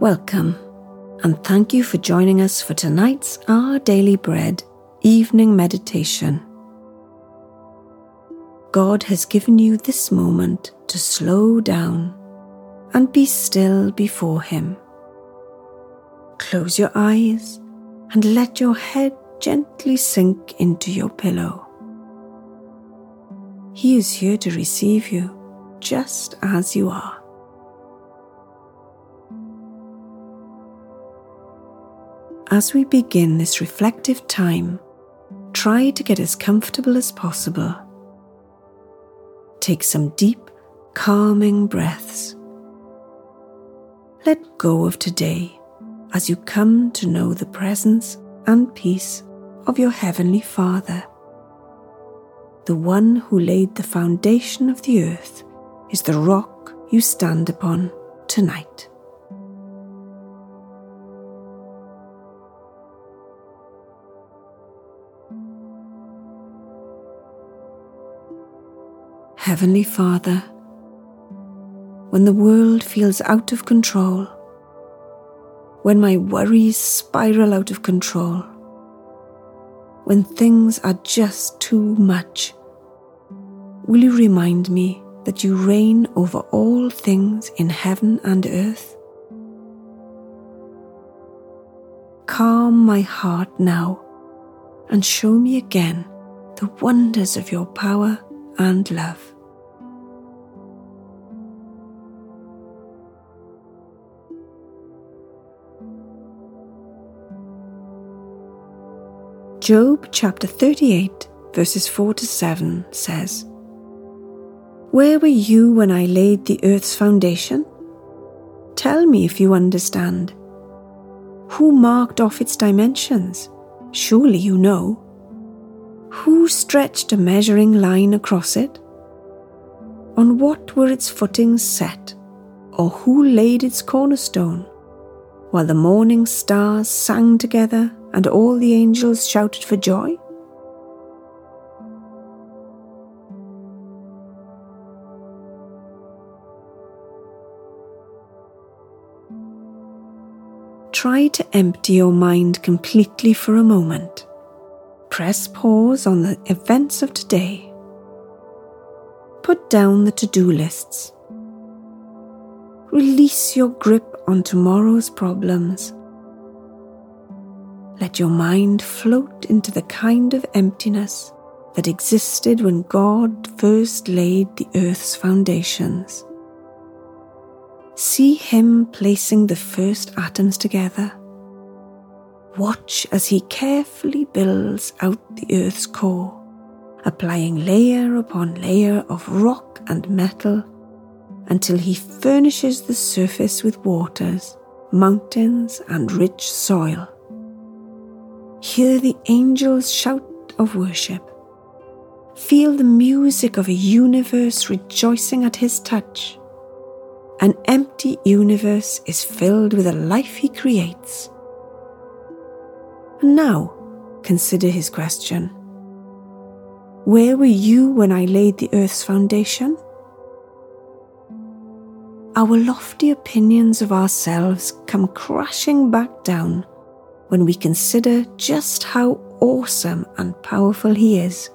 Welcome, and thank you for joining us for tonight's Our Daily Bread evening meditation. God has given you this moment to slow down and be still before Him. Close your eyes and let your head gently sink into your pillow. He is here to receive you just as you are. As we begin this reflective time, try to get as comfortable as possible. Take some deep, calming breaths. Let go of today as you come to know the presence and peace of your Heavenly Father. The one who laid the foundation of the earth is the rock you stand upon tonight. Heavenly Father, when the world feels out of control, when my worries spiral out of control, when things are just too much, will you remind me that you reign over all things in heaven and earth? Calm my heart now and show me again the wonders of your power and love. Job chapter 38, verses 4 to 7 says, Where were you when I laid the earth's foundation? Tell me if you understand. Who marked off its dimensions? Surely you know. Who stretched a measuring line across it? On what were its footings set, or who laid its cornerstone? While the morning stars sang together and all the angels shouted for joy? Try to empty your mind completely for a moment. Press pause on the events of today. Put down the to do lists. Release your grip on tomorrow's problems let your mind float into the kind of emptiness that existed when God first laid the earth's foundations. See Him placing the first atoms together. Watch as He carefully builds out the earth's core, applying layer upon layer of rock and metal until He furnishes the surface with waters, mountains, and rich soil. Hear the angels' shout of worship. Feel the music of a universe rejoicing at his touch. An empty universe is filled with the life he creates. And now, consider his question Where were you when I laid the earth's foundation? Our lofty opinions of ourselves come crashing back down when we consider just how awesome and powerful He is.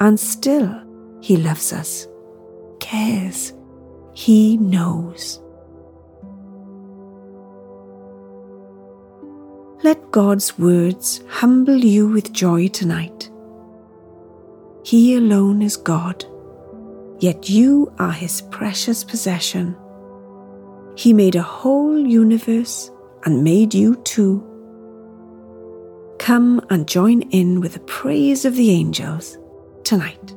And still, He loves us, cares, He knows. Let God's words humble you with joy tonight. He alone is God, yet you are His precious possession. He made a whole universe and made you too. Come and join in with the praise of the angels tonight.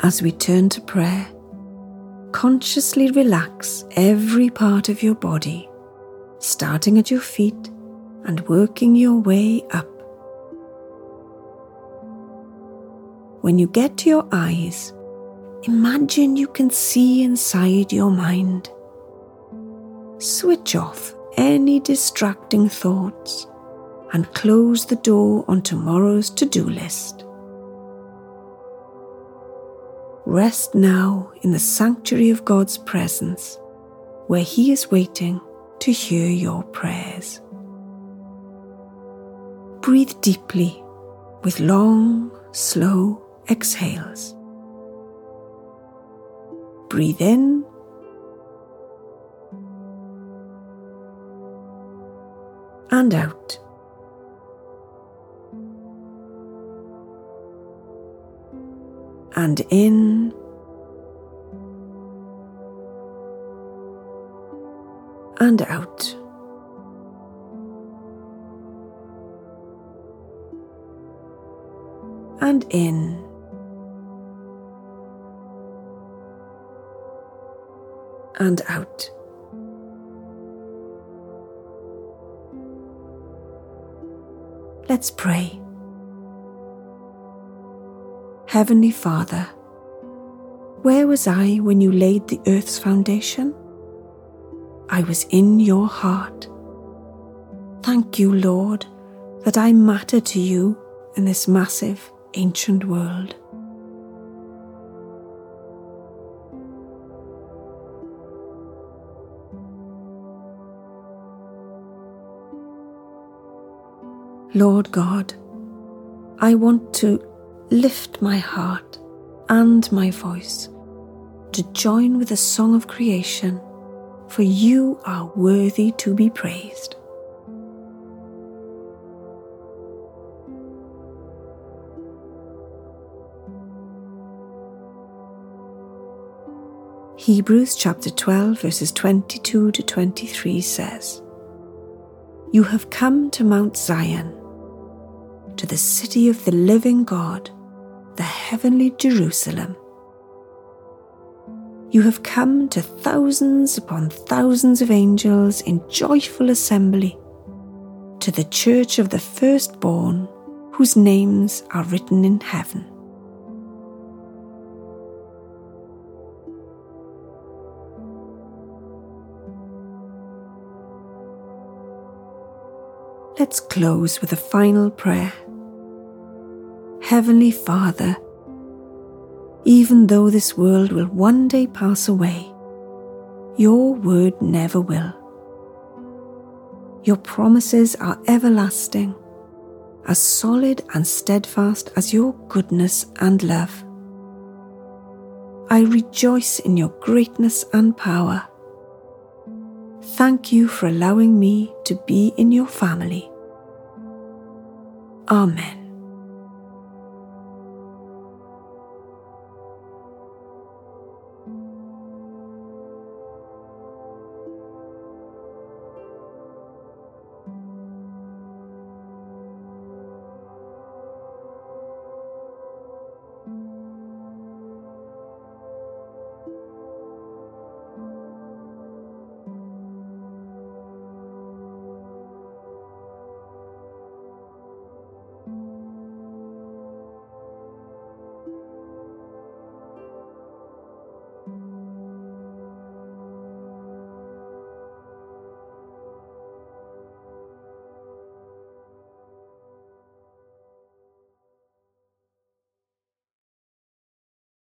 As we turn to prayer, consciously relax every part of your body, starting at your feet and working your way up When you get to your eyes, imagine you can see inside your mind. switch off any distracting thoughts and close the door on tomorrow's to do list. Rest now in the sanctuary of God's presence, where He is waiting to hear your prayers. Breathe deeply with long, slow exhales. Breathe in and out. And in and out. And in and out. Let's pray. Heavenly Father, where was I when you laid the earth's foundation? I was in your heart. Thank you, Lord, that I matter to you in this massive, ancient world. Lord God, I want to lift my heart and my voice to join with the song of creation, for you are worthy to be praised. Hebrews chapter 12, verses 22 to 23 says, You have come to Mount Zion to the city of the living God, the heavenly Jerusalem. You have come to thousands upon thousands of angels in joyful assembly, to the church of the firstborn, whose names are written in heaven. Let's close with a final prayer. Heavenly Father, even though this world will one day pass away, your word never will. Your promises are everlasting, as solid and steadfast as your goodness and love. I rejoice in your greatness and power. Thank you for allowing me to be in your family. Amen.